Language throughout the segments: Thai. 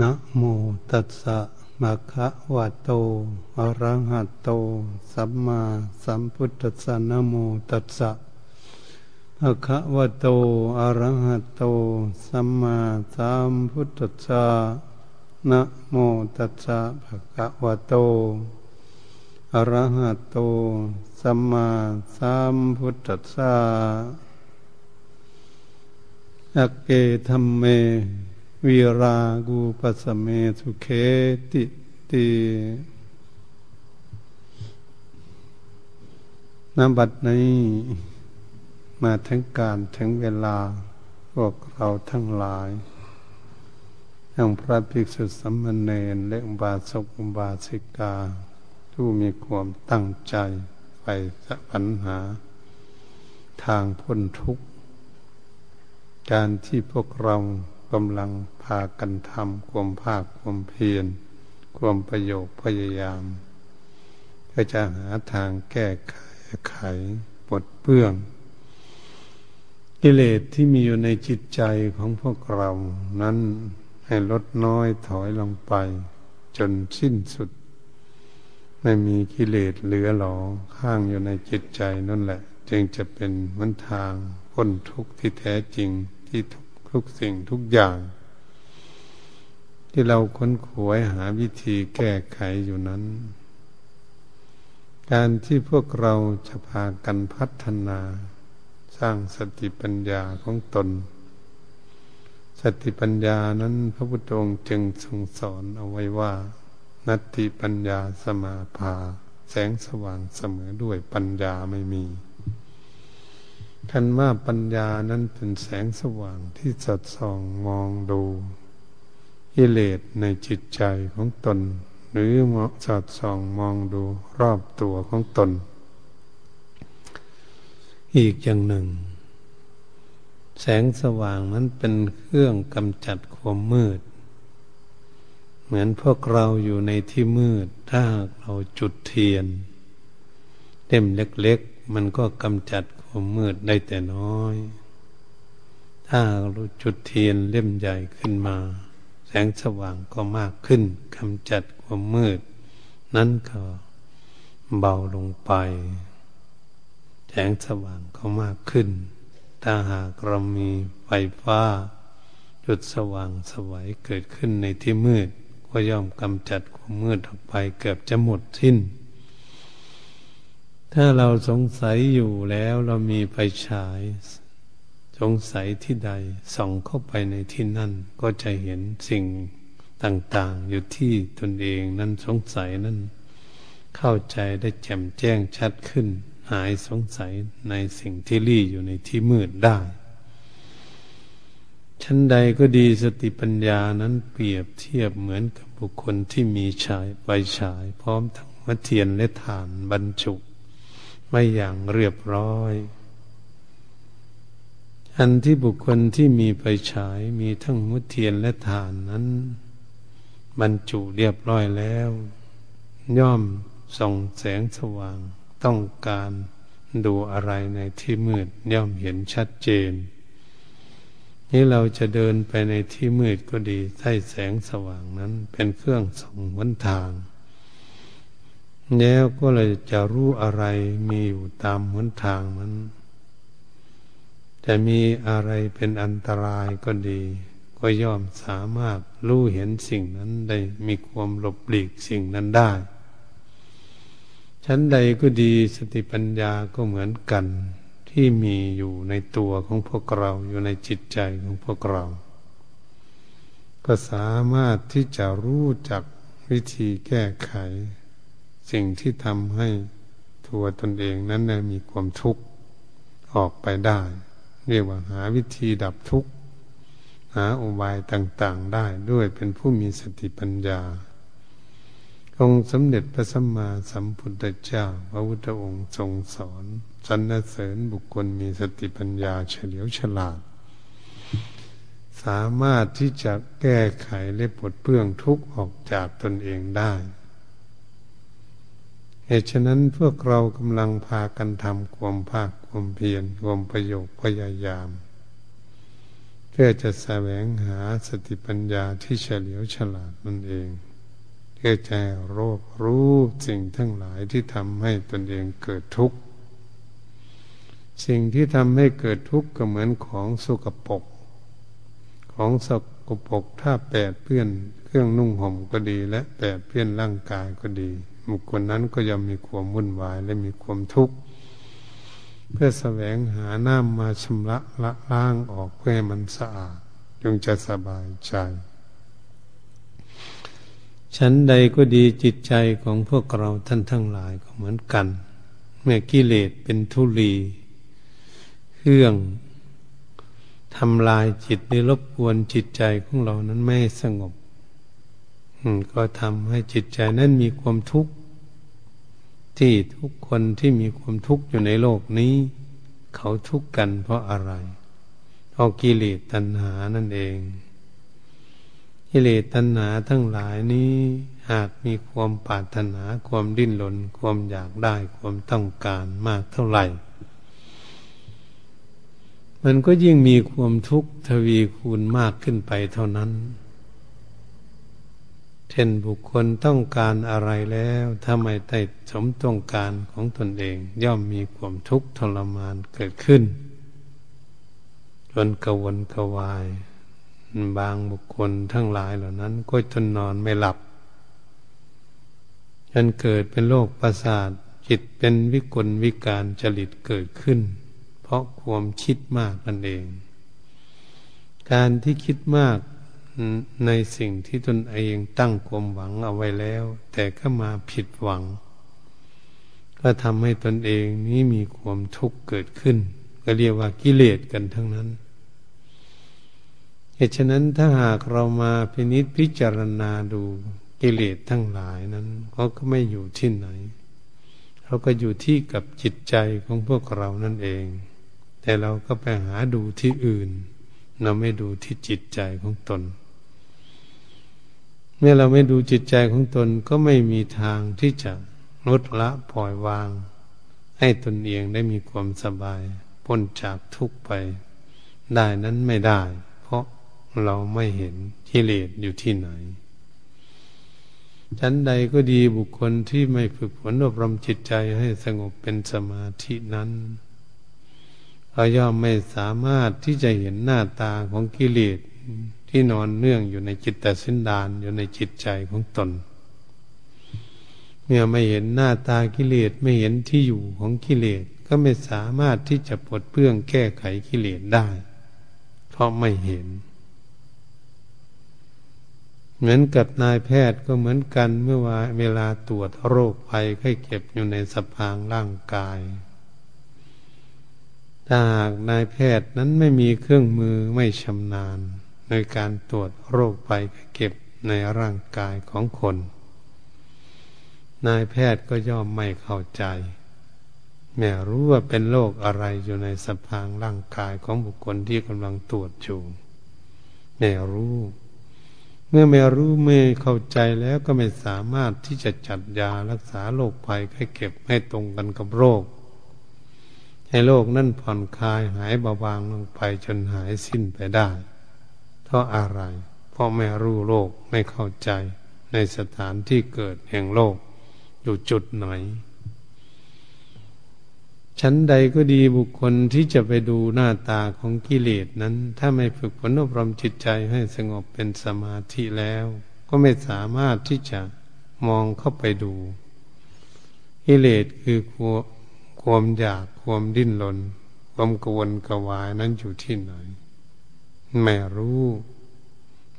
นะโมตัสสะมะคะวะโตอะระหะโตสัมมาสัมพุทธัสสะนะโมตัสสะมะคะวะโต อะระหะโต สัมมาสัมพุทธัสสะนะโมตัสสะภะคะวะโต อะระหะโต สัมมาสัมพุทธัสสะอเกธัมเม วิรากูปัสเมสุเคติตินบัดนี้มาทั้งการถึงเวลาพวกเราทั้งหลายทั้งพระภิกษุสัมมเนรและอุบาสกอุบาสิกา ผู้มีความตั้งใจไปสะปัญหา ทางพ้นทุกข์ การที่พวกเรา กำลังพากันทำความภาคความเพียรความประโยคพยายามเพื่อจะหาทางแก้ไขไขปลดเปื้อง กิเลสที่มีอยู่ในจิตใจของพวกเรา นั้นให้ลดน้อยถอยลงไป จนสิ้นสุด ไม่มีกิเลสเหลือหลอข้างอยู่ในจิตใจนั่นแหละ จึงจะเป็นมันทางพ้นทุกข์ที่แท้จริงที่ทุก ทุกสิ่งทุกอย่าง ที่เราค้นขวยหาวิธีแก้ไขอยู่นั้น การที่พวกเราจะพากันพัฒนา สร้างสติปัญญาของตน สติปัญญานั้นพระพุทธองค์จึงทรงสอนเอาไว้ว่า นัตติปัญญาสมาภา แสงสว่างเสมอด้วยปัญญาไม่มี คันว่าปัญญานั้นเป็นแสงสว่างที่สดส่องมองดูกิเลสในจิตใจของตน หรือมสอดส่องมองดูรอบตัวของตน อีกอย่างหนึ่ง แสงสว่างนั้นเป็นเครื่องกำจัดความมืด เหมือนพวกเราอยู่ในที่มืด ถ้าเราจุดเทียนเต็มเล็ก ๆ มันก็กำจัด ความมืดได้แต่น้อย ถ้าเราจุดเทียนเล่มใหญ่ขึ้นมา แสงสว่างก็มากขึ้นกำจัดความมืด นั้นก็เบาลงไป แสงสว่างก็มากขึ้น ถ้าหากเรามีไฟฟ้า จุดสว่างสวัยเกิดขึ้นในที่มืด ก็ย่อมกำจัดความมืดออกไปเกือบจะหมดสิ้น ถ้าเราสงสัยอยู่แล้วเรามีไฟฉาย สงสัยที่ใด ส่องเข้าไปในที่นั่น ก็จะเห็นสิ่งต่าง ๆ อยู่ที่ตนเองนั้นสงสัยนั้น เข้าใจได้แจ่มแจ้งชัดขึ้น หายสงสัยในสิ่งที่รี่อยู่ในที่มืดได้ชั้นใดก็ดีสติปัญญานั้นเปรียบเทียบเหมือนกับบุคคลที่มีฉายไฟฉาย พร้อมทั้งมัเทียนและฐานบรรจุ ว้อย่างเรียบร้อย อันที่บุคคลที่มีไฟฉายมีทั้งมุเทียนและฐานนั้น บรรจุเรียบร้อยแล้ว ย่อมส่องแสงสว่างต้องการดูอะไรในที่มืดย่อมเห็นชัดเจน นี่เราจะเดินไปในที่มืดก็ดีใช้แสงสว่างนั้นเป็นเครื่องส่องวันทาง แล้วก็เลยจะรู้อะไรมีอยู่ตามหนทางนั้นจะมีอะไรเป็นอันตรายก็ดี ก็ย่อมสามารถรู้เห็นสิ่งนั้นได้มีความหลบหลีกสิ่งนั้นได้ ชั้นใดก็ดีสติปัญญาก็เหมือนกัน ที่มีอยู่ในตัวของพวกเราอยู่ในจิตใจของพวกเรา ก็สามารถที่จะรู้จักวิธีแก้ไข สิ่งที่ทำให้ตัวตนเองนั้นมีความทุกข์ออกไปได้ เรียกว่าหาวิธีดับทุกข์หาอุบายต่างๆได้ด้วยเป็นผู้มีสติปัญญา องค์สมเด็จพระสัมมาสัมพุทธเจ้า พระพุทธองค์ทรงสอนสรรเสริญบุคคลมีสติปัญญาเฉลียวฉลาด สามารถที่จะแก้ไขและปลดเปลื้องทุกข์ออกจากตนเองได้ เหตุฉะนั้นพวกเรากำลังพากันทำความภาคความเพียรความประโยคพยายาม เพื่อจะแสวงหาสติปัญญาที่เฉลียวฉลาดนั่นเองเพื่อจะรบรู้สิ่งทั้งหลายที่ทำให้ตนเองเกิดทุกข์สิ่งที่ทำให้เกิดทุกข์ก็เหมือนของสกปรกของสกปรกถ้าแปดเพื่อนเครื่องนุ่งห่มก็ดี และแปดเพื่อนร่างกายก็ดี บุคคลนั้นก็ย่อมมีความวุ่นวายและมีความทุกข์เพื่อแสวงหาน้ำมาชำระละล้างออกเพื่อให้มันสะอาดจงจะสบายใจฉันใดก็ดีจิตใจของพวกเราท่านทั้งหลายก็เหมือนกัน เมื่อกิเลสเป็นทุลีเครื่องทำลายจิตในรบกวนจิตใจของเรานั้นไม่สงบ ก็ทำให้จิตใจนั้นมีความทุกข์ ที่ทุกคนที่มีความทุกข์อยู่ในโลกนี้ เขาทุกข์กันเพราะอะไรเพราะกิเลสตัณหานั่นเอง กิเลสตัณหาทั้งหลายนี้หากมีความปรารถนาความดิ้นรนความอยากได้ความต้องการมากเท่าไหร่ มันก็ยิ่งมีความทุกข์ทวีคูณมากขึ้นไปเท่านั้น เช่นบุคคลต้องการอะไรแล้วถ้าไม่ได้สมต้องการของตนเอง ย่อมมีความทุกข์ทรมานเกิดขึ้น จนกวนกวาย บางบุคคลทั้งหลายเหล่านั้น ก็จนนอนไม่หลับจนเกิดเป็นโรคประสาทจิตเป็นวิกลวิการจริตเกิดขึ้น เพราะความคิดมากนั่นเอง การที่คิดมาก ในสิ่งที่ตนเองตั้งความหวังเอาไว้แล้ว แต่ก็มาผิดหวัง ก็ทำให้ตนเองนี้มีความทุกข์เกิดขึ้น ก็เรียกว่ากิเลสกันทั้งนั้นเหตุฉะนั้นถ้าหากเรามาพินิจพิจารณาดูกิเลสทั้งหลายนั้นเขาก็ไม่อยู่ที่ไหนเขาก็อยู่ที่กับจิตใจของพวกเรานั่นเอง แต่เราก็ไปหาดูที่อื่น เราไม่ดูที่จิตใจของตน เมื่อเราไม่ดูจิตใจของตนก็ไม่มีทางที่จะลดละปล่อยวาง ให้ตนเองได้มีความสบายพ้นจากทุกข์ไป ได้นั้นไม่ได้ เพราะเราไม่เห็นกิเลสอยู่ที่ไหนชั้นใดก็ดีบุคคลที่ไม่ฝึกฝนอบรมจิตใจให้สงบเป็นสมาธินั้นเขาย่อมไม่สามารถที่จะเห็นหน้าตาของกิเลส ที่นอนเนื่องอยู่ในจิตแต่สินดานอยู่ในจิตใจของตน เมื่อไม่เห็นหน้าตากิเลสไม่เห็นที่อยู่ของกิเลสก็ไม่สามารถที่จะปลดเปลื้องแก้ไขกิเลสได้ เพราะไม่เห็น เหมือนกับนายแพทย์ก็เหมือนกันเมื่อว่าเวลาตรวจโรคภัยไข้เก็บอยู่ในสภางร่างกายถ้าหากนายแพทย์นั้นไม่มีเครื่องมือไม่ชำนาญ ในการตรวจโรคไปเก็บในร่างกายของคน นายแพทย์ก็ย่อมไม่เข้าใจ แม่รู้ว่าเป็นโรคอะไรอยู่ในสภางร่างกายของบุคคลที่กำลังตรวจอยู่แม่รู้ เมื่อแม่รู้เมื่อเข้าใจแล้วก็ไม่สามารถที่จะจัดยารักษาโรคภัยให้เก็บให้ตรงกันกับโรค ให้โรคนั่นผ่อนคลายหายเบาบางลงไปจนหายสิ้นไปได้ เพราะอะไร เพราะไม่รู้โลกไม่เข้าใจในสถานที่เกิดแห่งโลก อยู่จุดไหน ชั้นใดก็ดีบุคคลที่จะไปดูหน้าตาของกิเลสนั้น ถ้าไม่ฝึกฝนอบรมจิตใจให้สงบเป็นสมาธิแล้ว ก็ไม่สามารถที่จะมองเข้าไปดู กิเลสคือความอยากความดิ้นรนความกวนกวายนั้นอยู่ที่ไหน ไม่รู้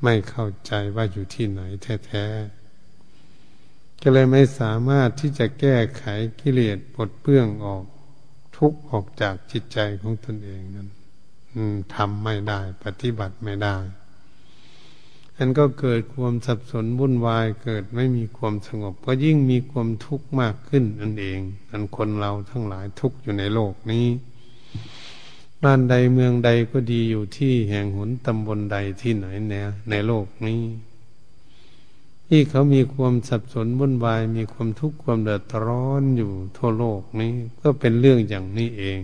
ไม่เข้าใจว่าอยู่ที่ไหนแท้ๆก็เลยไม่สามารถที่จะแก้ไขกิเลสปลดเปื้องออกทุกออกจากจิตใจของตนเองนั้นทำไม่ได้ ปฏิบัติไม่ได้อันก็เกิดความสับสนวุ่นวายเกิดไม่มีความสงบ ก็ยิ่งมีความทุกข์มากขึ้นนั่นเอง อันคนเราทั้งหลายทุกข์อยู่ในโลกนี้ บ้านใดเมืองใดก็ดีอยู่ที่แห่งหนตำบลใดที่ไหนแนในโลกนี้ ที่เขามีความสับสนวุ่นวายมีความทุกข์ความเดือดร้อนอยู่ทั่วโลกนี้ ก็เป็นเรื่องอย่างนี้เอง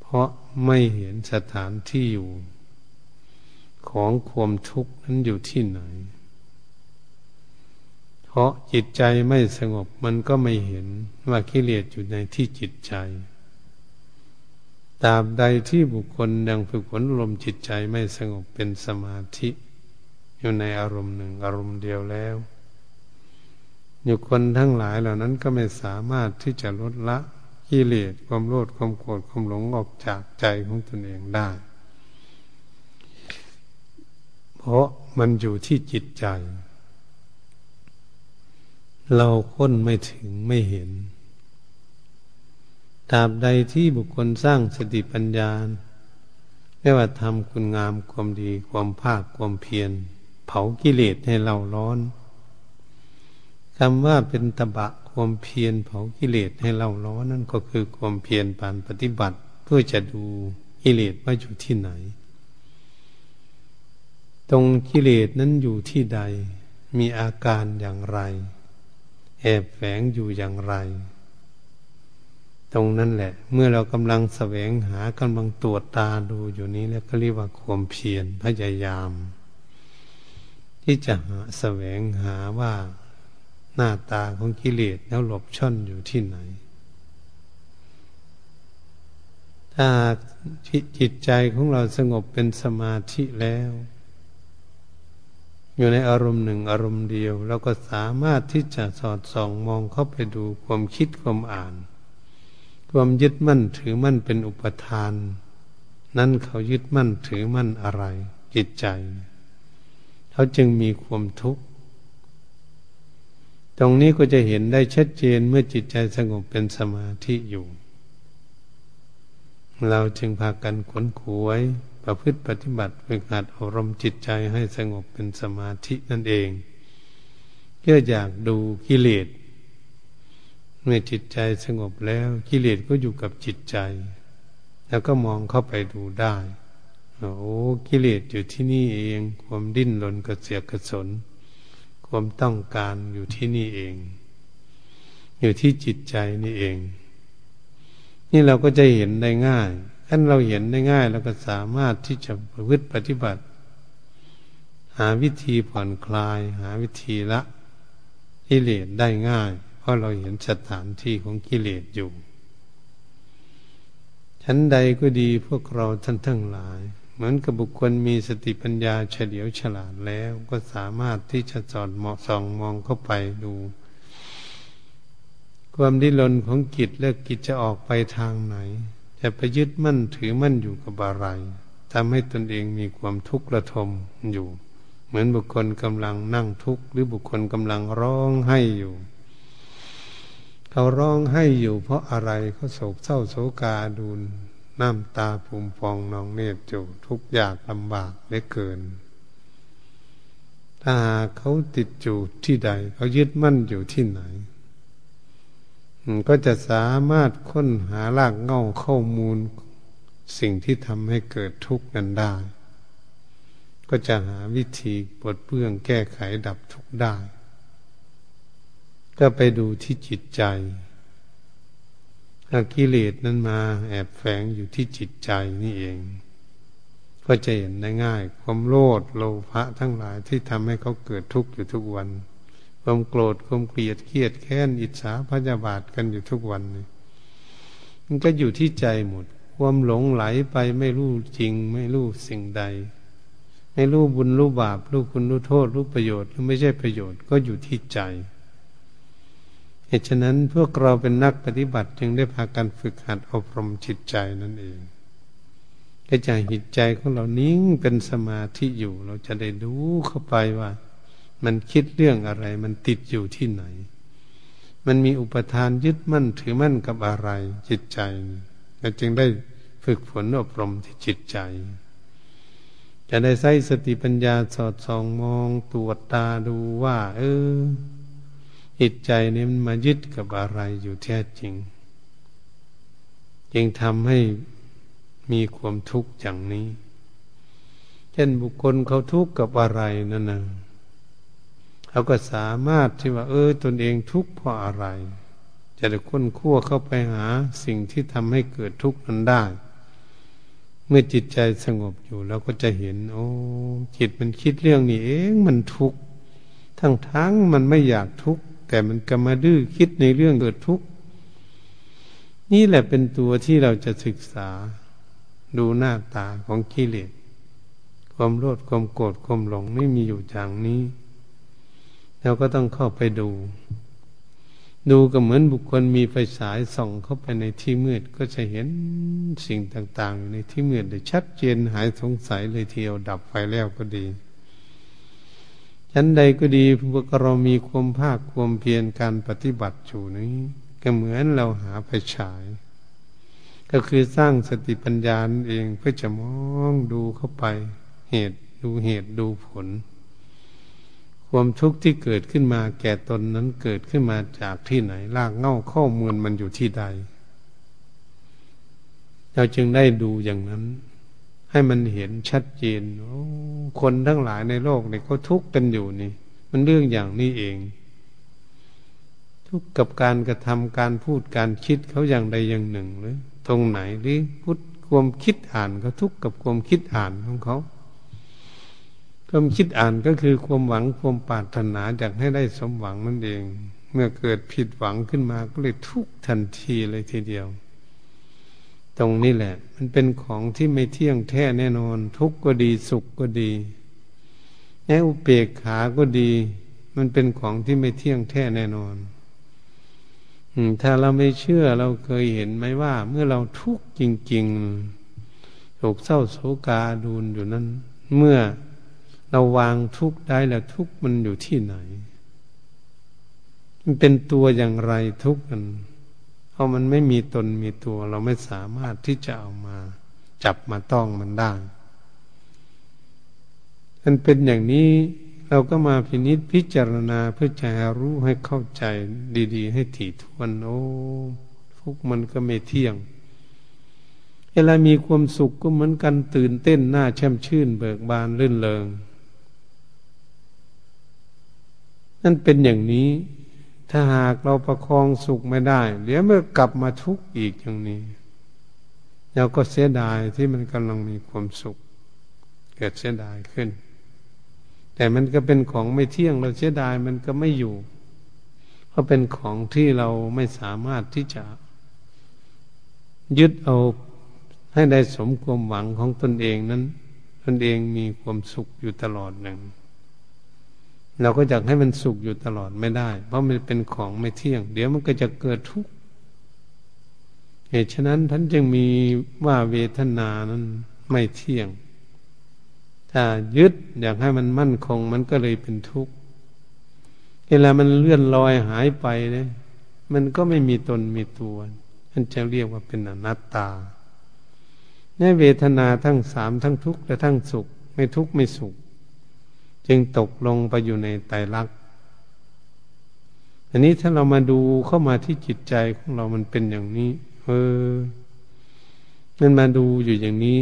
เพราะไม่เห็นสถานที่อยู่ ของความทุกข์นั้นอยู่ที่ไหน เพราะจิตใจไม่สงบมันก็ไม่เห็นว่ากิเลสอยู่ในที่จิตใจ ตราบใดที่บุคคลยังฝึกฝนลมจิตใจไม่สงบเป็นสมาธิ อยู่ในอารมณ์หนึ่งอารมณ์เดียวแล้วอยู่คนทั้งหลายเหล่านั้นก็ไม่สามารถที่จะลดละกิเลสความโลดความโกรธความหลงออกจากใจของตนเองได้ เพราะมันอยู่ที่จิตใจ เราค้นไม่ถึงไม่เห็น ตราบใดที่บุคคลสร้างสติปัญญาไม่ว่าทำคุณงามความดีความภาคความเพียร เผากิเลสให้เราร้อนคำว่าเป็นตบะความเพียรเผากิเลสให้เราร้อนนั่นก็คือความเพียรปานปฏิบัติ เพื่อจะดูกิเลสว่าอยู่ที่ไหน ตรงกิเลสนั้นอยู่ที่ใด มีอาการอย่างไร แอบแฝงอยู่อย่างไร ตรงนั้นแหละ เมื่อเรากำลังแสวงหากำลังตรวจตาดูอยู่นี้แล้วก็เรียกว่าความเพียรพยายาม ที่จะหาแสวงหาว่าหน้าตาของกิเลสแล้วหลบช่อนอยู่ที่ไหน ถ้าจิตใจของเราสงบเป็นสมาธิแล้ว อยู่ในอารมณ์หนึ่งอารมณ์เดียว เราก็สามารถที่จะสอดส่องมองเข้าไปดูความคิดความอ่าน ความยึดมั่นถือมั่นเป็นอุปทาน นั้นเขายึดมั่นถือมั่นอะไร จิตใจ เขาจึงมีความทุกข์ ตรงนี้ก็จะเห็นได้ชัดเจนเมื่อจิตใจสงบเป็นสมาธิอยู่ เราจึงพากันขวนขวย ประพฤติปฏิบัติฝึกหัดอารมณ์จิตใจให้สงบเป็นสมาธินั่นเองเพื่ออยากดูกิเลส เมื่อจิตใจสงบแล้วกิเลสก็อยู่กับจิตใจ แล้วก็มองเข้าไปดูได้โอ้กิเลสอยู่ที่นี่เอง ความดิ้นรนกระเสียกระสน ความต้องการอยู่ที่นี่เอง อยู่ที่จิตใจนี่เอง นี่เราก็จะเห็นได้ง่ายถ้าเราเห็นได้ง่ายเราก็สามารถที่จะประพฤติปฏิบัติ หาวิธีผ่อนคลาย หาวิธีละกิเลสได้ง่าย เพราะเราเห็นสถานที่ของกิเลสอยู่ ชั้นใดก็ดีพวกเราท่านทั้งหลาย เหมือนกับบุคคลมีสติปัญญาเฉลียวฉลาดแล้วก็สามารถที่จะสอดเหมาะส่องมองเข้าไปดู ความดิ้นรนของกิจเลิกกิจจะออกไปทางไหน จะไปยึดมั่นถือมั่นอยู่กับอะไรทำให้ตนเองมีความทุกข์ระทมอยู่ เหมือนบุคคลกำลังนั่งทุกข์หรือบุคคลกำลังร้องไห้อยู่ เขาร้องให้อยู่เพราะอะไรเขาโศกเศร้าโศกาดูนน้ำตาภูมิฟองนองเนตรจูทุกอยากลำบากเหลือเกิน ถ้าเขาติดจูที่ใด เขายึดมั่นอยู่ที่ไหน ก็จะสามารถค้นหารากเง่าข้อมูล สิ่งที่ทำให้เกิดทุกข์นั้นได้ ก็จะหาวิธีปลดเปลื้องแก้ไขดับทุกข์ได้ ก็ไปดูที่จิตใจอากิเลสนั้นมาแอบแฝงอยู่ที่จิตใจนี่เอง ก็จะเห็นได้ง่าย ความโลภโลภะทั้งหลายที่ทำให้เขาเกิดทุกข์อยู่ทุกวัน ความโกรธความเกลียดเครียดแค้นอิจฉาพยาบาทกันอยู่ทุกวันนี่มันก็อยู่ที่ใจหมด ความหลงไหลไปไม่รู้จริง ไม่รู้สิ่งใด ไม่รู้บุญรู้บาปรู้คุณรู้โทษรู้ประโยชน์หรือไม่ใช่ประโยชน์ก็อยู่ที่ใจ เหตุฉะนั้นพวกเราเป็นนักปฏิบัติจึงได้พากันฝึกหัดอบรมจิตใจนั่นเองก็จะจิตใจของเรานิ่งเป็นสมาธิอยู่ เราจะได้ดูเข้าไปว่า มันคิดเรื่องอะไร มันติดอยู่ที่ไหน มันมีอุปทานยึดมั่นถือมั่นกับอะไร จิตใจเราจึงได้ฝึกฝนอบรมที่จิตใจ จะได้ใช้สติปัญญาสอดส่องมองตรวจตาดูว่า เออ จิตใจนี้มันมายึดกับอะไรอยู่แท้จริง จึงทำให้มีความทุกข์อย่างนี้ เช่นบุคคลเขาทุกข์กับอะไรนั่นนะเขาก็สามารถที่ว่า เออ ตนเองทุกข์เพราะอะไร จะได้ค้นคั่วเข้าไปหาสิ่งที่ทำให้เกิดทุกข์นั้นได้ เมื่อจิตใจสงบอยู่เราก็จะเห็น โอ้จิตมันคิดเรื่องนี้เองมันทุกข์ทั้งทั้งมันไม่อยากทุกข์ แต่มันก็มาดื้อคิดในเรื่องเกิดทุกข์ นี่แหละเป็นตัวที่เราจะศึกษาดูหน้าตาของกิเลสความโลภความโกรธความหลงไม่มีอยู่อย่างนี้เราก็ต้องเข้าไปดู ดูก็เหมือนบุคคลมีไฟฉายส่องเข้าไปในที่มืด ก็จะเห็นสิ่งต่างๆอยู่ในที่มืดได้ชัดเจนหายสงสัยเลยทีเดียวดับไฟแล้วก็ดี ชั้นใดก็ดีพวกเรามีความภาคความเพียรการปฏิบัติอยู่นี้ก็เหมือนเราหาไฟฉาย ก็คือสร้างสติปัญญาเองเพื่อจะมองดูเข้าไป เหตุดูเหตุดูผล ความทุกข์ที่เกิดขึ้นมาแก่ตนนั้นเกิดขึ้นมาจากที่ไหนลากเง่าข้อมูลมันอยู่ที่ใด เราจึงได้ดูอย่างนั้น ให้มันเห็นชัดเจนคนทั้งหลายในโลกนี่เขาทุกข์กันอยู่นี่ มันเรื่องอย่างนี้เอง ทุกข์กับการกระทำการพูดการคิดเขาอย่างใดอย่างหนึ่งหรือตรงไหนหรือพุทธความคิดอ่านเขาทุกข์กับความคิดอ่านของเขาความคิดอ่านก็คือความหวังความปรารถนาอยากให้ได้สมหวังนั่นเอง เมื่อเกิดผิดหวังขึ้นมาก็เลยทุกทันทีเลยทีเดียว ตรงนี้แหละ มันเป็นของที่ไม่เที่ยงแท้แน่นอน ทุกข์ก็ดีสุขก็ดีแม้อุเบกขาก็ดี มันเป็นของที่ไม่เที่ยงแท้แน่นอนถ้าเราไม่เชื่อเราเคยเห็นไหมว่า เมื่อเราทุกข์จริงๆโศกเศร้าโศกาดูนอยู่นั้น เมื่อเราวางทุกข์ได้แล้วทุกข์มันอยู่ที่ไหน มันเป็นตัวอย่างไรทุกข์กัน ราะมันไม่มีตนมีตัว เราไม่สามารถที่จะเอามา จับมาต้องมันได้มันเป็นอย่างนี้เราก็มาพินิษพิจารณาเพื่อจะรู้ให้เข้าใจดี ๆ ให้ถี่ถ้วนโอ้ทุกมันก็ไม่เที่ยง เวลามีความสุขก็เหมือนกันตื่นเต้นหน้าแช่มชื่น เบิกบานรื่นเริงนั่นเป็นอย่างนี้ ถ้าหากเราประคองสุขไม่ได้ เดี๋ยวเมื่อกลับมาทุกข์อีกอย่างนี้เราก็เสียดายที่มันกำลังมีความสุข เกิดเสียดายขึ้น แต่มันก็เป็นของไม่เที่ยงเราเสียดายมันก็ไม่อยู่ เพราะเป็นของที่เราไม่สามารถที่จะ ยึดเอาให้ได้สมความหวังของตนเองนั้นตนเองมีความสุขอยู่ตลอดหนึ่ง เราก็อยากให้มันสุขอยู่ตลอดไม่ได้ เพราะมันเป็นของไม่เที่ยง เดี๋ยวมันก็จะเกิดทุกข์เหตุฉะนั้นท่านจึงมีว่าเวทนานั้นไม่เที่ยง ถ้ายึดอยากให้มันมั่นคงมันก็เลยเป็นทุกข์เวลามันเลื่อนลอยหายไปเนี่ยมันก็ไม่มีตนมีตัวมันจะเรียกว่าเป็นอนัตตาในเวทนาทั้งสามทั้งทุกข์และทั้งสุข ไม่ทุกข์ไม่สุข จึงตกลงไปอยู่ในไตรลักษณ์อันนี้ถ้าเรามาดูเข้ามาที่จิตใจของเรามันเป็นอย่างนี้ เออ มันมาดูอยู่อย่างนี้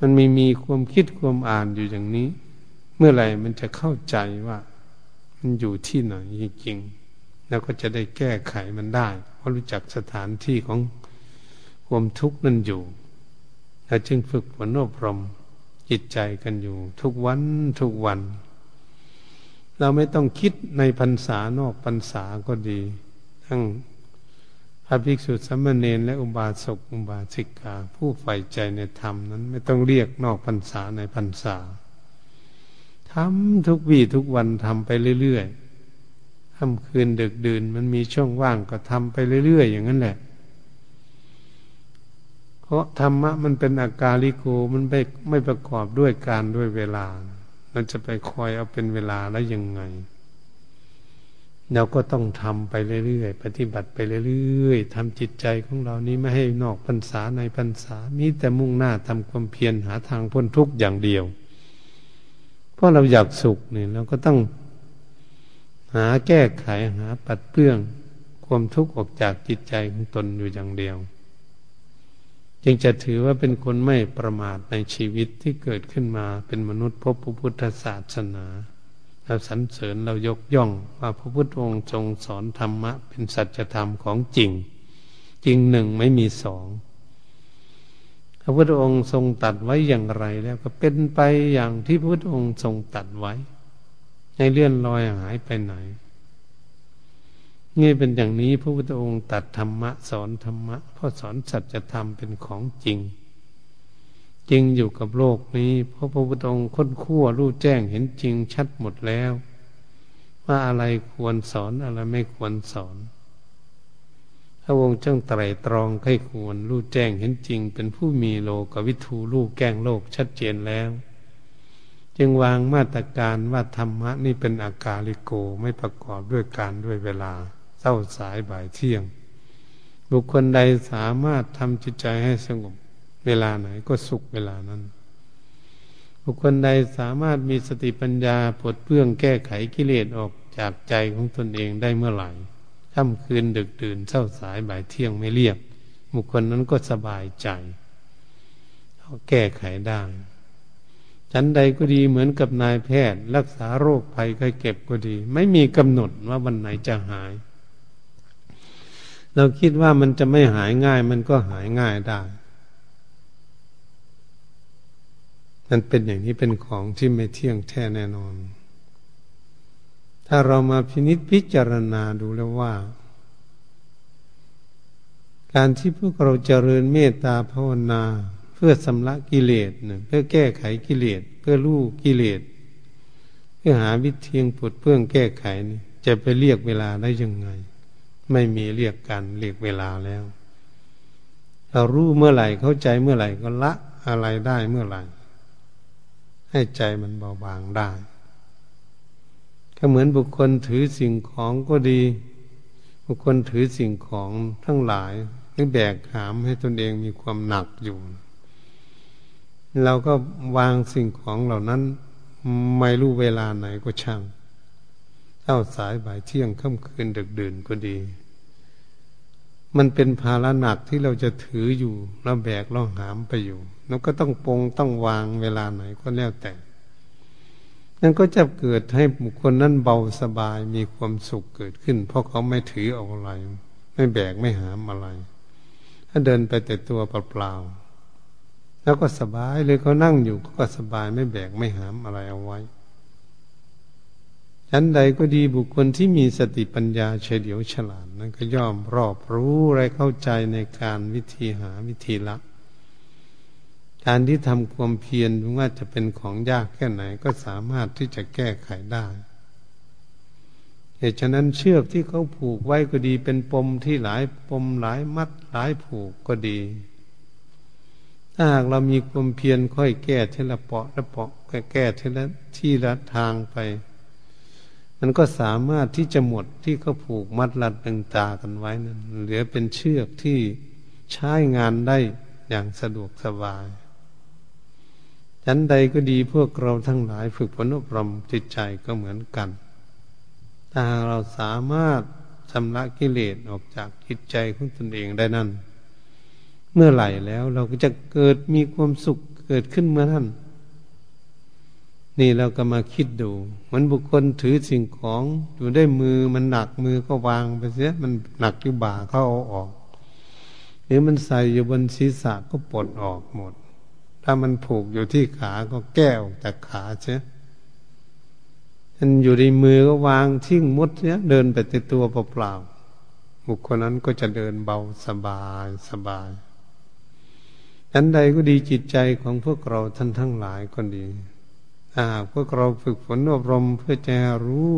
มันไม่มีความคิดความอ่านอยู่อย่างนี้ เมื่อไหร่มันจะเข้าใจว่า มันอยู่ที่ไหนจริงๆแล้วก็จะได้แก้ไขมันได้เพราะรู้จักสถานที่ของความทุกข์นั่นอยู่เราจึงฝึกฝนอบรม จิตใจกันอยู่ ทุกวันทุกวัน เราไม่ต้องคิดในพรรษานอกพรรษาก็ดี ทั้งพระภิกษุสัมมเนรและอุบาสกอุบาสิกา ผู้ใฝ่ใจในธรรมนั้น ไม่ต้องเรียกนอกพรรษาในพรรษาทำทุกวี่ทุกวันทำไปเรื่อยๆทำคืนดึกดื่นมันมีช่องว่างก็ทำไปเรื่อยๆอย่างนั้นแหละ เพราะธรรมะมันเป็นอากาลิโกมันไม่ไม่ประกอบด้วยการด้วยเวลามันจะไปคอยเอาเป็นเวลาแล้วยังไง เราก็ต้องทำไปเรื่อยๆ ปฏิบัติไปเรื่อยๆทำจิตใจของเรานี้ไม่ให้นอกพรรษาในพรรษามีแต่มุ่งหน้าทำความเพียรหาทางพ้นทุกข์อย่างเดียว เพราะเราอยากสุขเนี่ยเราก็ต้องหาแก้ไขหาปัดเปื้อง ความทุกข์ออกจากจิตใจของตนอยู่อย่างเดียว จึงจะถือว่าเป็นคนไม่ประมาทในชีวิตที่เกิดขึ้นมาเป็นมนุษย์พบพระพุทธศาสนาเราสรรเสริญเรายกย่องว่าพระพุทธองค์ทรงสอนธรรมะ เป็นสัจธรรมของจริง จริงหนึ่งไม่มีสองพระพุทธองค์ทรงตัดไว้อย่างไรแล้วก็เป็นไปอย่างที่พระพุทธองค์ทรงตัดไว้ในเลื่อนลอยหายไปไหน นี่เป็นอย่างนี้พระพุทธองค์ตัดธรรมะสอนธรรมะเพราะสอนสัจธรรมเป็นของจริง จริงอยู่กับโลกนี้ เพราะพระพุทธองค์ค้นคั่วรู้แจ้งเห็นจริงชัดหมดแล้ว ว่าอะไรควรสอนอะไรไม่ควรสอนพระองค์จ้งไตรตรองให้ควรรู้แจ้งเห็นจริง เป็นผู้มีโลกวิทูรู้แก้งโลกชัดเจนแล้ว จึงวางมาตรการว่าธรรมะนี่เป็นอากาลิโกไม่ประกอบด้วยการด้วยเวลา เศร้าสายบ่ายเที่ยง บุคคลใดสามารถทำจิตใจให้สงบ เวลาไหนก็สุขเวลานั้น บุคคลใดสามารถมีสติปัญญาปลดเปลื้องแก้ไขกิเลสออกจากใจของตนเองได้เมื่อไหร่ค่ำคืนดึกดื่นเศร้าสายบ่ายเที่ยงไม่เรียบบุคคลนั้นก็สบายใจเขาแก้ไขได้ฉันใดก็ดีเหมือนกับนายแพทย์ รักษาโรคภัยไข้เก็บก็ดี ไม่มีกำหนดว่าวันไหนจะหาย เราคิดว่ามันจะไม่หายง่าย มันก็หายง่ายได้มันเป็นอย่างนี้เป็นของที่ไม่เที่ยงแท้แน่นอน ถ้าเรามาพินิจพิจารณาดูแล้วว่า การที่พวกเราเจริญเมตตาภาวนา เพื่อสำลักกิเลสเพื่อแก้ไขกิเลสเพื่อรู้กิเลสเพื่อหาวิธีปลดเพื่องแก้ไขนี่จะไปเรียกเวลาได้ยังไง ไม่มีเรียกกันเรียกเวลาแล้ว เรารู้เมื่อไหร่เข้าใจเมื่อไหร่ก็ละอะไรได้เมื่อไหร่ ให้ใจมันเบาบางได้ ก็เหมือนบุคคลถือสิ่งของก็ดี บุคคลถือสิ่งของทั้งหลายให้แบกหามให้ตนเองมีความหนักอยู่ เราก็วางสิ่งของเหล่านั้นไม่รู้เวลาไหนก็ช่าง ช้าสายบ่ายเที่ยงค่ำคืนดึกดื่นก็ดี มันเป็นภาระหนักที่เราจะถืออยู่เราแบกเราหามไปอยู่เราก็ต้องปงต้องวางเวลาไหนก็แล้วแต่ นั่นก็จะเกิดให้บุคคลนั้นเบาสบายมีความสุขเกิดขึ้น เพราะเขาไม่ถือเอาอะไร ไม่แบกไม่หามอะไร ถ้าเดินไปแต่ตัวเปล่าๆแล้วก็สบายเลยเขานั่งอยู่ก็สบายไม่แบกไม่หามอะไรเอาไว้ ชั้นใดก็ดีบุคคลที่มีสติปัญญาเฉลียวฉลาดนั้นก็ย่อมรอบรู้และเข้าใจในการวิธีหาวิธีละ การที่ทำความเพียรว่าจะเป็นของยากแค่ไหนก็สามารถที่จะแก้ไขได้เหตุฉะนั้นเชือกที่เขาผูกไว้ก็ดี เป็นปมที่หลายปมหลายมัดหลายผูกก็ดี ถ้าหากเรามีความเพียรค่อยแก้ทีละเปาะละเปาะแก้ทีละที่ละทางไป มันก็สามารถที่จะหมดที่เขาผูกมัดรัดตึงตากันไว้นั้นเหลือเป็นเชือกที่ใช้งานได้อย่างสะดวกสบายชั้นใดก็ดีพวกเราทั้งหลายฝึกฝนอบรมจิตใจก็เหมือนกัน ถ้าเราสามารถชำระกิเลสออกจากจิตใจของตนเองได้นั่นเมื่อไหร่แล้วเราก็จะเกิดมีความสุขเกิดขึ้นเมื่อนั้น นี่เราก็มาคิดดู มันบุคคลถือสิ่งของอยู่ได้มือมันหนักมือก็วางไปเสียมันหนักที่บ่าเขาเอาออก หรือมันใส่อยู่บนศีรษะก็ปลดออกหมด ถ้ามันผูกอยู่ที่ขาก็แก้ออกจากขาเสียมันอยู่ในมือก็วางทิ้งมดเนี้ยเดินไปติดตัวเปล่าๆบุคคลนั้นก็จะเดินเบาสบายสบายอันใดก็ดีจิตใจของพวกเราท่านทั้งหลายก็ดี พวกเราฝึกฝนอบรมเพื่อจะรู้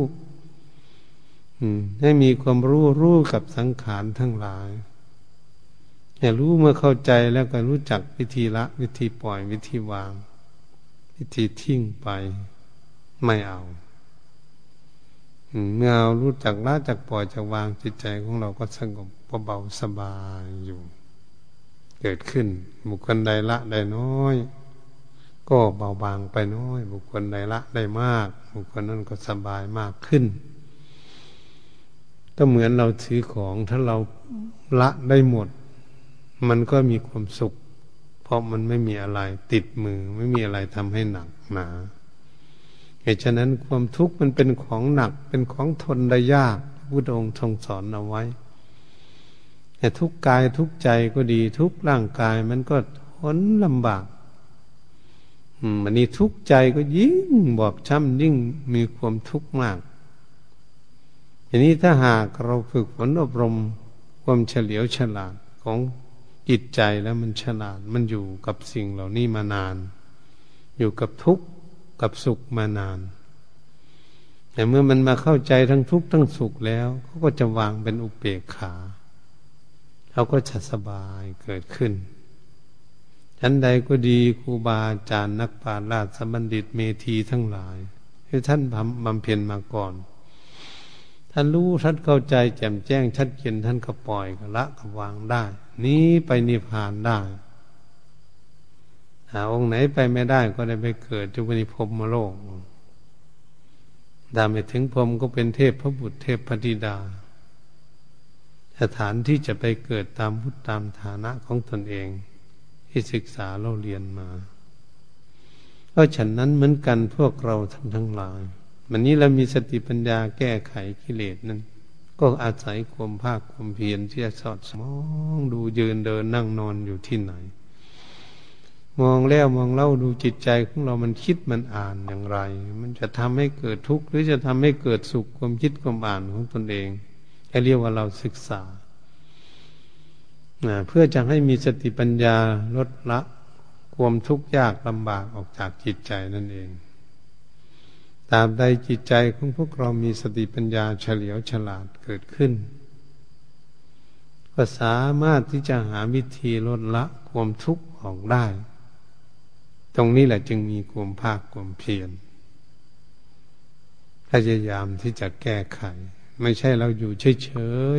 ให้มีความรู้รู้กับสังขารทั้งหลายให้รู้เมื่อเข้าใจแล้วก็รู้จักวิธีละ วิธีปล่อยวิธีวาง วิธีทิ้งไป ไม่เอาเมื่อเรารู้จักละจักปล่อยจักวางจิตใจของเราก็สงบเบาสบายอยู่ เกิดขึ้นบุคคลใดละได้น้อย ก็เบาบางไปน้อย บุคคลใดละได้มาก บุคคลนั้นก็สบายมากขึ้น ก็เหมือนเราถือของถ้าเราละได้หมด มันก็มีความสุข เพราะมันไม่มีอะไรติดมือ ไม่มีอะไรทำให้หนักหนาเหตุฉะนั้นความทุกข์มันเป็นของหนัก เป็นของทนได้ยากพุทธองค์ทรงสอนเอาไว้แต่ทุกกายทุกใจก็ดีทุกร่างกายมันก็ทนลำบาก มันนี้ทุกข์ใจก็ยิ่งบอบช้ำยิ่งมีความทุกข์มากทีนี้ถ้าหากเราฝึกฝนอบรมความเฉลียวฉลาดของจิตใจแล้วมันฉลาดมันอยู่กับสิ่งเหล่านี้มานาน อยู่กับทุกข์กับสุขมานาน แต่เมื่อมันมาเข้าใจทั้งทุกข์ทั้งสุขแล้วเขาก็จะวางเป็นอุเบกขาเขาก็จะสบายเกิดขึ้น ชั้นใดก็ดีครูบาอาจารย์นักปราชญ์ราชบัณฑิตเมธีทั้งหลายที่ท่านบำเพ็ญมาก่อน ท่านรู้ท่านเข้าใจแจ่มแจ้งชัดเจนท่านก็ปล่อยก็ละก็วางได้ นี้ไปนิพพานได้หาองค์ไหนไปไม่ได้ก็ได้ไปเกิดจุบนิพพมโลกดาไม่ถึงพรมก็เป็นเทพพระบุตรเทพพธิดา สถานที่จะไปเกิดตามพุทธตามฐานะของตนเอง ที่ศึกษาเราเรียนมาก็ฉันนั้นเหมือนกันพวกเราทั้งทั้งหลายวันนี้เรามีสติปัญญาแก้ไขกิเลสนั้น ก็อาศัยความภาคความเพียรที่จะสอดมองดูยืนเดินนั่งนอนอยู่ที่ไหน มองแล้วมองเล่าดูจิตใจของเรามันคิดมันอ่านอย่างไร มันจะทำให้เกิดทุกข์หรือจะทำให้เกิดสุขความคิดความอ่านของตนเองเรียกว่าเราศึกษา เพื่อจะให้มีสติปัญญาลดละความทุกข์ยากลำบากออกจากจิตใจนั่นเอง ตามใดจิตใจของพวกเรามีสติปัญญาเฉลียวฉลาดเกิดขึ้น ก็สามารถที่จะหาวิธีลดละความทุกข์ออกได้ ตรงนี้แหละจึงมีความภาคความเพียรพยายามที่จะแก้ไข ไม่ใช่เราอยู่เฉ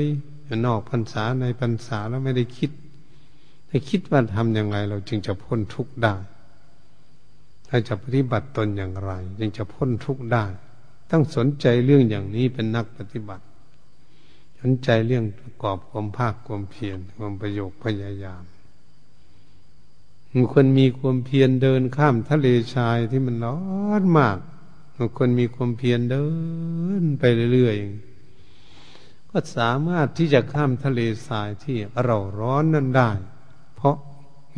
ยๆ นอกพรรษาในพรรษาแล้วไม่ได้คิดให้คิดว่าทำอย่างไร เราจึงจะพ้นทุกข์ได้ถ้าจะปฏิบัติตนอย่างไร จึงจะพ้นทุกข์ได้ ต้องสนใจเรื่องอย่างนี้เป็นนักปฏิบัติ สนใจเรื่องประกอบความภาคความเพียรความประโยคพยายามคนมีความเพียรเดินข้ามทะเลชายที่มันร้อนมากคนมีความเพียรเดินไปเรื่อยๆ ก็สามารถที่จะข้ามทะเลทรายที่เราร้อนนั้นได้ เพราะ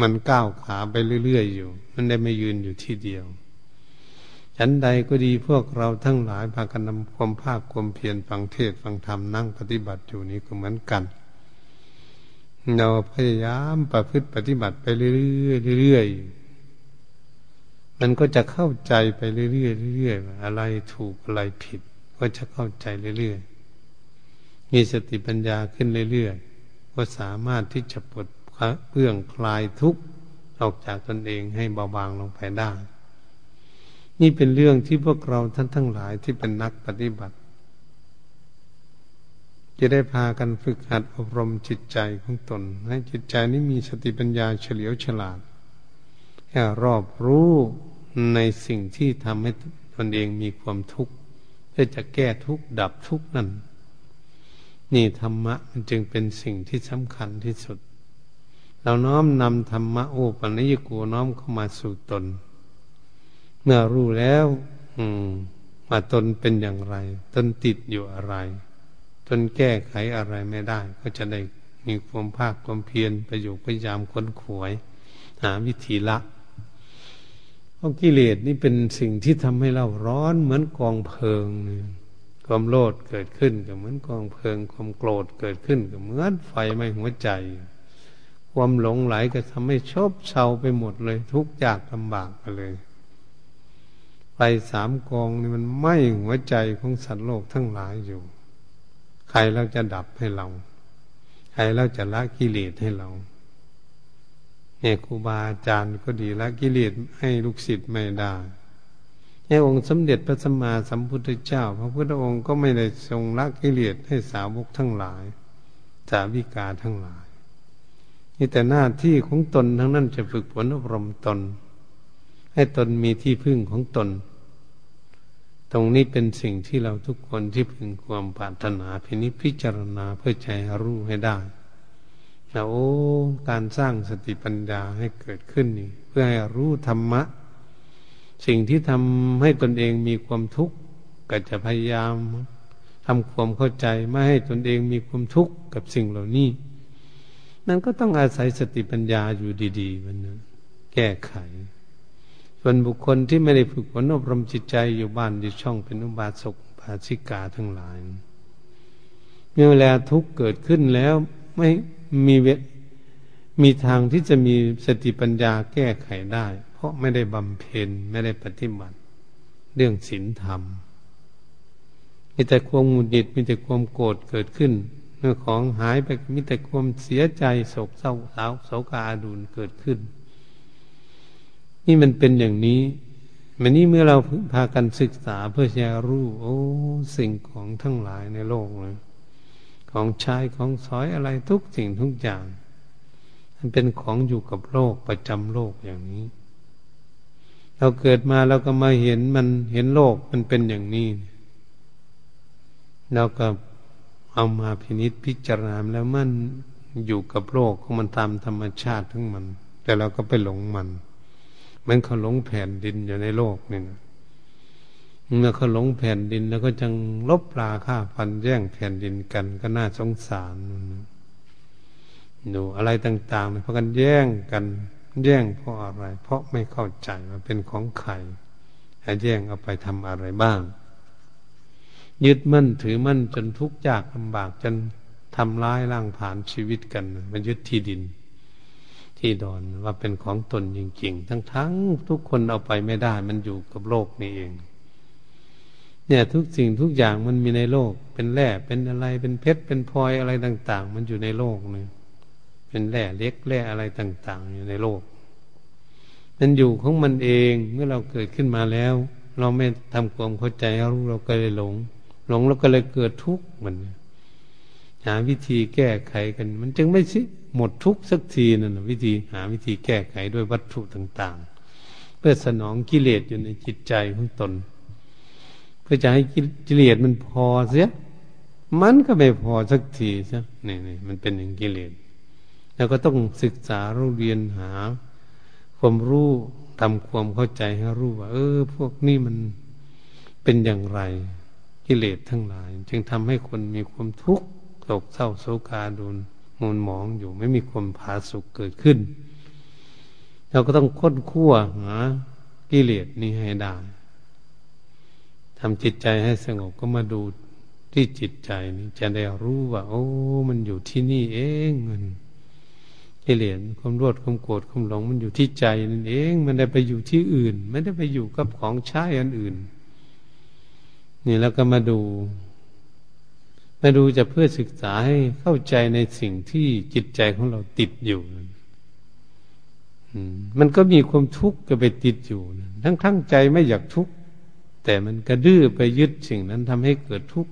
มันก้าวขาไปเรื่อยๆอยู่ มันได้ไม่ยืนอยู่ที่เดียว ฉันใดก็ดีพวกเราทั้งหลายพากันนำความภาคความเพียรฟังเทศฟังธรรมนั่งปฏิบัติอยู่นี้ก็เหมือนกัน เราพยายามประพฤติปฏิบัติไปเรื่อยๆเรื่อยๆมันก็จะเข้าใจไปเรื่อยๆเรื่อยๆอะไรถูกอะไรผิด ก็จะเข้าใจเรื่อยๆ มีสติปัญญาขึ้นเรื่อยๆ ก็สามารถที่จะปลดเปลื้องคลายทุกข์ออกจากตนเองให้เบาบางลงไปได้ นี่เป็นเรื่องที่พวกเราท่านทั้งหลายที่เป็นนักปฏิบัติ จะได้พากันฝึกหัดอบรมจิตใจของตน ให้จิตใจนี้มีสติปัญญาเฉลียวฉลาดให้รอบรู้ในสิ่งที่ทำให้ตนเองมีความทุกข์เพื่อจะแก้ทุกข์ดับทุกข์นั่น นี่ธรรมะมันจึงเป็นสิ่งที่สำคัญที่สุด เราน้อมนำธรรมะโอปัญญโกน้อมเข้ามาสู่ตน เมื่อรู้แล้ว อืมว่าตนเป็นอย่างไร ตนติดอยู่อะไรตนแก้ไขอะไรไม่ได้ ก็จะได้มีความภาคความเพียรประโยชน์พยายามค้นขวย หาวิธีละเพราะกิเลสนี่เป็นสิ่งที่ทำให้เราร้อนเหมือนกองเพลิงเนี่ย ความโลดเกิดขึ้นก็เหมือนกองเพลิง ความโกรธเกิดขึ้นก็เหมือนไฟไหม้หัวใจ ความหลงไหลก็ทำให้ชอบเชาไปหมดเลย ทุกข์ยากลำบากไปเลยไฟสามกองนี่มันไหม้หัวใจของสัตว์โลกทั้งหลายอยู่ ใครเราจะดับให้เรา ใครเราจะละกิเลสให้เราเนี่ยครูบาอาจารย์ก็ดีละกิเลสให้ลูกศิษย์ไม่ได้ ในองค์สมเด็จพระสัมมาสัมพุทธเจ้า พระพุทธองค์ก็ไม่ได้ทรงละกิเลสให้สาวกทั้งหลาย สาวิกาทั้งหลาย นี่แต่หน้าที่ของตนทั้งนั้นจะฝึกฝนอบรมตน ให้ตนมีที่พึ่งของตน ตรงนี้เป็นสิ่งที่เราทุกคนที่พึงความปรารถนาพินิจพิจารณาเพื่อใจรู้ให้ได้แล้วโอ้การสร้างสติปัญญาให้เกิดขึ้นนี่ เพื่อให้รู้ธรรมะ สิ่งที่ทำให้ตนเองมีความทุกข์ก็จะพยายามทำความเข้าใจไม่ให้ตนเองมีความทุกข์กับสิ่งเหล่านี้ นั่นก็ต้องอาศัยสติปัญญาอยู่ดีๆมันนะแก้ไข ส่วนบุคคลที่ไม่ได้ฝึกฝนอบรมจิตใจอยู่บ้านอยู่ช่องเป็นอุบาสกบาสิกาทั้งหลายเมื่อเวลาทุกข์เกิดขึ้นแล้วไม่มีเวมีทางที่จะมีสติปัญญาแก้ไขได้ ราะไม่ได้บำเพ็ญไม่ได้ปฏิบัติ เรื่องศีลธรรมมีแต่ความหงุดหงิดมีแต่ความโกรธเกิดขึ้นเมื่อของหายไปมีแต่ความเสียใจโศกเศร้าสาวโศกาอาดูนเกิดขึ้น นี่มันเป็นอย่างนี้มันนี้เมื่อเราพากันศึกษาเพื่อจะรู้โอ้สิ่งของทั้งหลายในโลกนะของใช้ของสอยอะไรทุกสิ่งทุกอย่าง มันเป็นของอยู่กับโลกประจำโลกอย่างนี้ เราเกิดมาเราก็มาเห็นมันเห็นโลกมันเป็นอย่างนี้เราก็เอามาพินิษพิจารณาแล้วมันอยู่กับโลกของมันตามธรรมชาติทั้งมัน แต่เราก็ไปหลงมันมันเขาหลงแผ่นดินอยู่ในโลกนี่นะเมื่อเขาหลงแผ่นดินแล้วก็จังลบราค่าฟันแย่งแผ่นดินกันก็น่าสงสารดูอะไรต่างๆเพราะกันแย่งกัน แย่งเพราะอะไร เพราะไม่เข้าใจว่าเป็นของใครให้แย่งเอาไปทำอะไรบ้าง ยึดมั่นถือมั่นจนทุกข์ยากลำบากจนทำร้ายร่างผ่านชีวิตกัน มันยึดที่ดิน ที่ดอนว่าเป็นของตนจริง ๆ ทั้งๆทุกคนเอาไปไม่ได้ มันอยู่กับโลกนี่เอง เนี่ยทุกสิ่งทุกอย่างมันมีในโลก เป็นแร่เป็นอะไรเป็นเพชรเป็นพลอยอะไรต่าง ๆ มันอยู่ในโลกเนี่ย เป็นแร่เล็กแร่อะไรต่าง ๆ อยู่ในโลก มันอยู่ของมันเองเมื่อเราเกิดขึ้นมาแล้ว เราไม่ทำความเข้าใจเราเราก็เลยหลง หลงแล้วก็เลยเกิดทุกข์มันหาวิธีแก้ไขกัน มันจึงไม่สิหมดทุกข์สักทีนั่นวิธีหาวิธีแก้ไขด้วยวัตถุต่าง ๆ เพื่อสนองกิเลสอยู่ในจิตใจของตน เพื่อจะให้กิเลสมันพอเสียมันก็ไม่พอสักทีใช่นี่นี่มันเป็นอย่างกิเลส แล้วก็ต้องศึกษาเรียนหา ความรู้ทำความเข้าใจให้รู้ว่า เออ พวกนี้มันเป็นอย่างไรกิเลสทั้งหลาย จึงทำให้คนมีความทุกข์โศกเศร้าโศกาดุนมูลหมองอยู่ไม่มีความผาสุกเกิดขึ้น เราก็ต้องค้นคั่วหากิเลสนี้ให้ได้ทำจิตใจให้สงบก็มาดูที่จิตใจนี่จะได้รู้ว่า โอ้ มันอยู่ที่นี่เองมัน กิเลสความรวดความโกรธความหลงมันอยู่ที่ใจนั่นเอง มันได้ไปอยู่ที่อื่น ไม่ได้ไปอยู่กับของใช้อันอื่น นี่แล้วก็มาดู มาดูจะเพื่อศึกษาให้เข้าใจในสิ่งที่จิตใจของเราติดอยู่มันก็มีความทุกข์ก็ไปติดอยู่ ทั้งทั้งใจไม่อยากทุกข์แต่มันกระดื้อไปยึดสิ่งนั้นทำให้เกิดทุกข์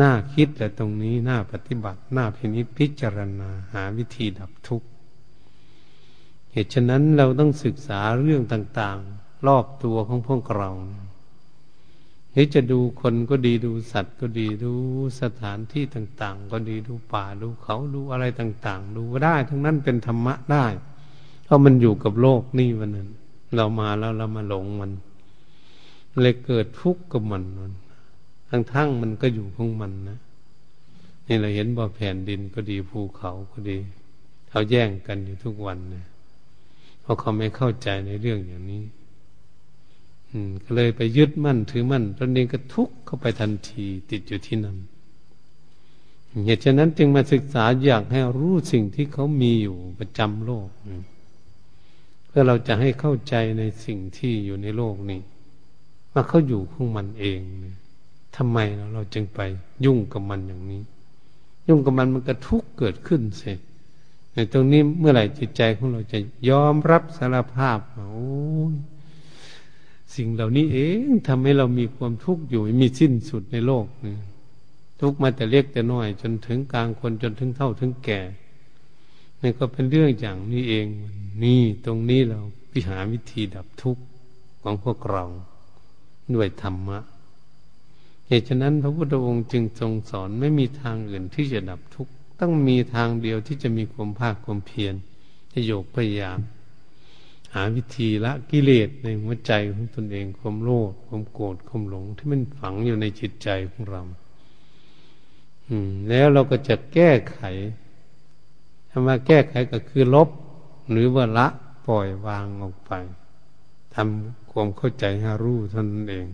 น่าคิดแต่ตรงนี้น่าปฏิบัติน่าพินิจพิจารณาหาวิธีดับทุกข์เหตุฉะนั้นเราต้องศึกษาเรื่องต่าง ๆ รอบตัวของพวกเราหรือจะดูคนก็ดีดูสัตว์ก็ดีดูสถานที่ต่าง ๆ ก็ดีดูป่าดูเขาดูอะไรต่าง ๆ ดูได้ ทั้งนั้นเป็นธรรมะได้เพราะมันอยู่กับโลกนี่วันนั้น เรามาแล้วเรามาหลงมัน เลยเกิดทุกข์กับมันมัน ทั้งทั้งมันก็อยู่ของมันนะนี่เราเห็นบ่อแผ่นดินก็ดีภูเขาก็ดีเขาแย่งกันอยู่ทุกวันนะเพราะเขาไม่เข้าใจในเรื่องอย่างนี้ อืม ก็เลยไปยึดมั่นถือมั่นตนเองก็ทุกข์เข้าไปทันทีติดอยู่ที่นั่นเหตุฉะนั้นจึงมาศึกษาอยากให้รู้สิ่งที่เขามีอยู่ประจำโลกเพื่อเราจะให้เข้าใจในสิ่งที่อยู่ในโลกนี้ว่าเขาอยู่ของมันเอง ทำไมเราจึงไปยุ่งกับมันอย่างนี้ ยุ่งกับมันมันก็ทุกข์เกิดขึ้นเสร็จในตรงนี้เมื่อไหร่จิตใจของเราจะยอมรับสารภาพโอ้สิ่งเหล่านี้เองทำให้เรามีความทุกข์อยู่มีสิ้นสุดในโลกนี่ทุกมาแต่เล็กแต่น้อย จนถึงกลางคนจนถึงเท่าถึงแก่นี่ก็เป็นเรื่องอย่างนี้เอง นี่ตรงนี้เราพิหาวิธีดับทุกข์ของพวกเราด้วยธรรมะ เหตุฉะนั้นพระพุทธองค์จึงทรงสอนไม่มีทางอื่นที่จะดับทุกข์ต้องมีทางเดียวที่จะมีความภาคความเพียรโยกพยายาม หาวิธีละกิเลสในหัวใจของตนเองความโลภความโกรธความหลง ที่มันฝังอยู่ในจิตใจของเราอืมแล้วเราก็จะแก้ไขคำว่าแก้ไขก็คือลบ หรือว่าละพล่อยวางออกไปทำความเข้าใจให้รู้เท่านั้นเอง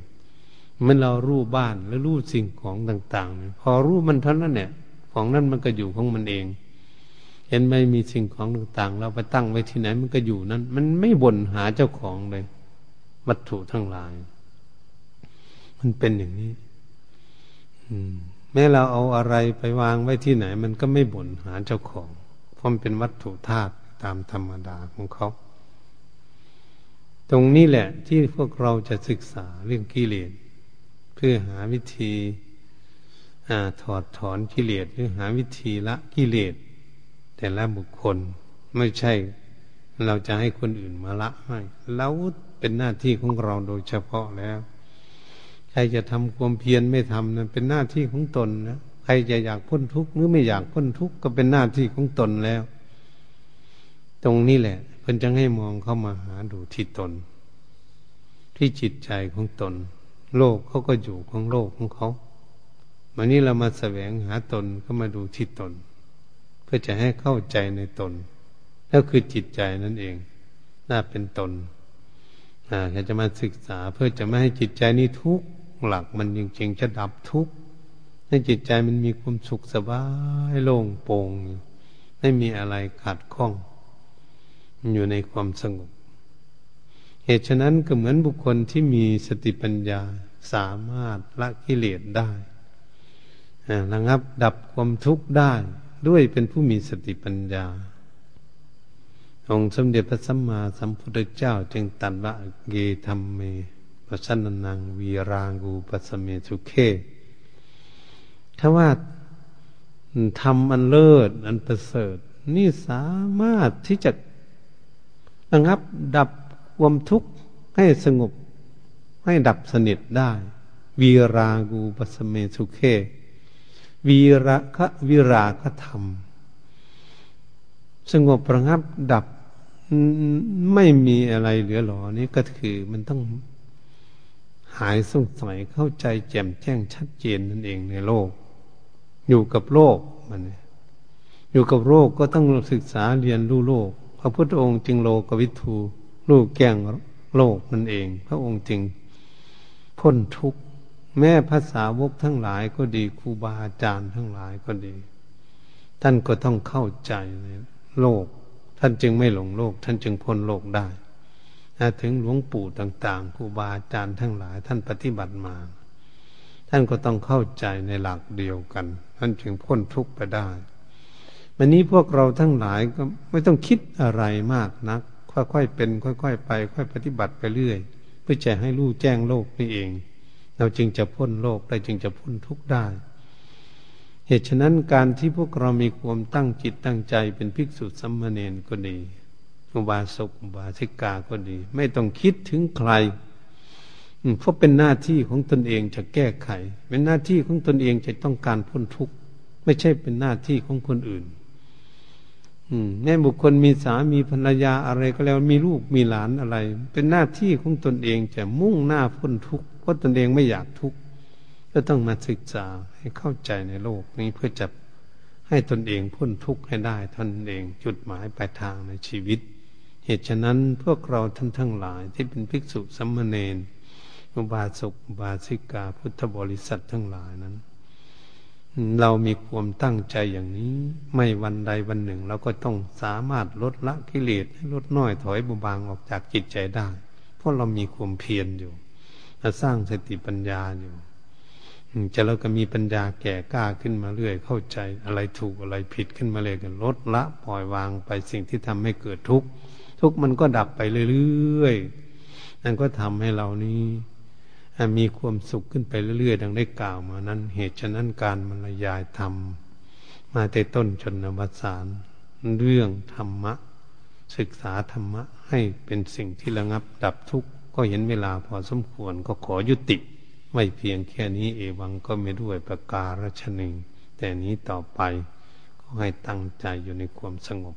มื่อเรารู้บ้านแล้วรู้สิ่งของต่างๆพอรู้มันเท่านั้นเนี่ย ของนั้นมันก็อยู่ของมันเอง เห็นไหมมีสิ่งของต่างๆ เราไปตั้งไว้ที่ไหนมันก็อยู่นั้น มันไม่บ่นหาเจ้าของเลย วัตถุทั้งหลาย มันเป็นอย่างนี้ อืม แม้เราเอาอะไรไปวางไว้ที่ไหน มันก็ไม่บ่นหาเจ้าของเพราะมันเป็นวัตถุธาตุตามธรรมดาของเขาตรงนี้แหละ ที่พวกเราจะศึกษาเรื่องกิเลส เพื่อหาวิธีอถอดถอนกิเลสหรือหาวิธีละกิเลสแต่ละบุคคลไม่ใช่ เราจะให้คนอื่นมาละให้เราเป็นหน้าที่ของเราโดยเฉพาะแล้ว ใครจะทำความเพียรไม่ทำนั้นเป็นหน้าที่ของตนนะใครจะอยากพ้นทุกข์หรือไม่อยากพ้นทุกข์ก็เป็นหน้าที่ของตนแล้ว ตรงนี้แหละเพิ่นจะให้มองเข้ามาหาดูที่ตน ที่จิตใจของตน โลกเขาก็อยู่ของโลกของเขาวันนี้เรามาแสวงหาตนก็มาดูที่ตน เพื่อจะให้เข้าใจในตนแล้วคือจิตใจนั่นเอง น่าเป็นตนอ่าจะมาศึกษาเพื่อจะไม่ให้จิตใจนี้ทุกข์หลักมันจริงๆจะดับทุกข์ให้จิตใจมันมีความสุขสบายโล่งโปร่งไม่มีอะไรขัดข้อง อยู่ในความสงบ เหตุฉะนั้นก็เหมือนบุคคลที่มีสติปัญญา สามารถละกิเลสได้ระงับดับความทุกข์ได้ด้วยเป็นผู้มีสติปัญญา องค์สมเด็จพระสัมมาสัมพุทธเจ้าจึงตัดว่าเกธรรมเมปชันนังวีรางูปัสเมสุเคถ้าว่าทำอันเลิศอันประเสริฐ นี่สามารถที่จะระงับดับความทุกข์ให้สงบ ให้ดับสนิทได้ วีรากูปสเมสุเควีระคะวิราคธรรม สงบประงับดับไม่มีอะไรเหลือหลอนี้ก็คือมันต้องหายสงสัยเข้าใจแจ่มแจ้งชัดเจนนั่นเองในโลก อยู่กับโลกมันอยู่กับโลกก็ต้องศึกษาเรียนรู้โลก พระพุทธองค์จึงโลกวิทูลูกแก่งโลกนั่นเอง พระองค์จึง พ้นทุกข์แม้ภาษาวกทั้งหลายก็ดีครูบาอาจารย์ทั้งหลายก็ดี ท่านก็ต้องเข้าใจในโลก ท่านจึงไม่หลงโลก ท่านจึงพ้นโลกได้ถึงหลวงปู่ต่าง ๆครูบาอาจารย์ทั้งหลาย ท่านปฏิบัติมา ท่านก็ต้องเข้าใจในหลักเดียวกัน ท่านจึงพ้นทุกข์ไปได้วันนี้พวกเราทั้งหลายก็ไม่ต้องคิดอะไรมากนัก ค่อยๆเป็น ค่อย ๆ ไป ค่อยปฏิบัติไปเรื่อย พื่อจะให้รู้แจ้งโลกนี่เอง เราจึงจะพ้นโลกได้จึงจะพ้นทุกข์ได้ เหตุฉะนั้นการที่พวกเรามีความตั้งจิตตั้งใจเป็นภิกษุสัมมาเนนก็ดีอุบาสกอุบาสิกาก็ดี ไม่ต้องคิดถึงใครเพราะเป็นหน้าที่ของตนเองจะแก้ไข เป็นหน้าที่ของตนเองจะต้องการพ้นทุกข์ไม่ใช่เป็นหน้าที่ของคนอื่น แม่บุคคลมีสามีภรรยาอะไรก็แล้วมีลูกมีหลานอะไร เป็นหน้าที่ของตนเองจะมุ่งหน้าพ้นทุกข์เพราะตนเองไม่อยากทุกข์ก็ต้องมาศึกษาให้เข้าใจในโลกนี้เพื่อจะให้ตนเองพ้นทุกข์ให้ได้ตนเองจุดหมายปลายทางในชีวิต เหตุฉะนั้นพวกเราท่านทั้งหลายที่เป็นภิกษุสัมมาเนนอุบาสกอุบาสิกาพุทธบริษัททั้งหลายนั้น เรามีความตั้งใจอย่างนี้ ไม่วันใดวันหนึ่ง เราก็ต้องสามารถลดละกิเลสให้ลดน้อยถอยบุบางออกจากจิตใจได้ เพราะเรามีความเพียรอยู่สร้างสติปัญญาอยู่จะเราก็มีปัญญาแก่กล้าขึ้นมาเรื่อย เข้าใจอะไรถูกอะไรผิดขึ้นมาเลยกันลดละปล่อยวางไปสิ่งที่ทำให้เกิดทุกข์ทุกข์มันก็ดับไปเรื่อยๆนั่นก็ทำให้เรานี้ มีความสุขขึ้นไปเรื่อยๆ ดังได้กล่าวมานั้น เหตุฉะนั้นการบรรยายธรรม มาแต่ต้นชนวสารเรื่องธรรมะ ศึกษาธรรมะให้เป็นสิ่งที่ระงับดับทุกข์ ก็เห็นเวลาพอสมควรก็ขอยุติไม่เพียงแค่นี้เอวังก็ไม่ด้วยประการชนึงแต่นี้ต่อไปก็ให้ตั้งใจอยู่ในความสงบ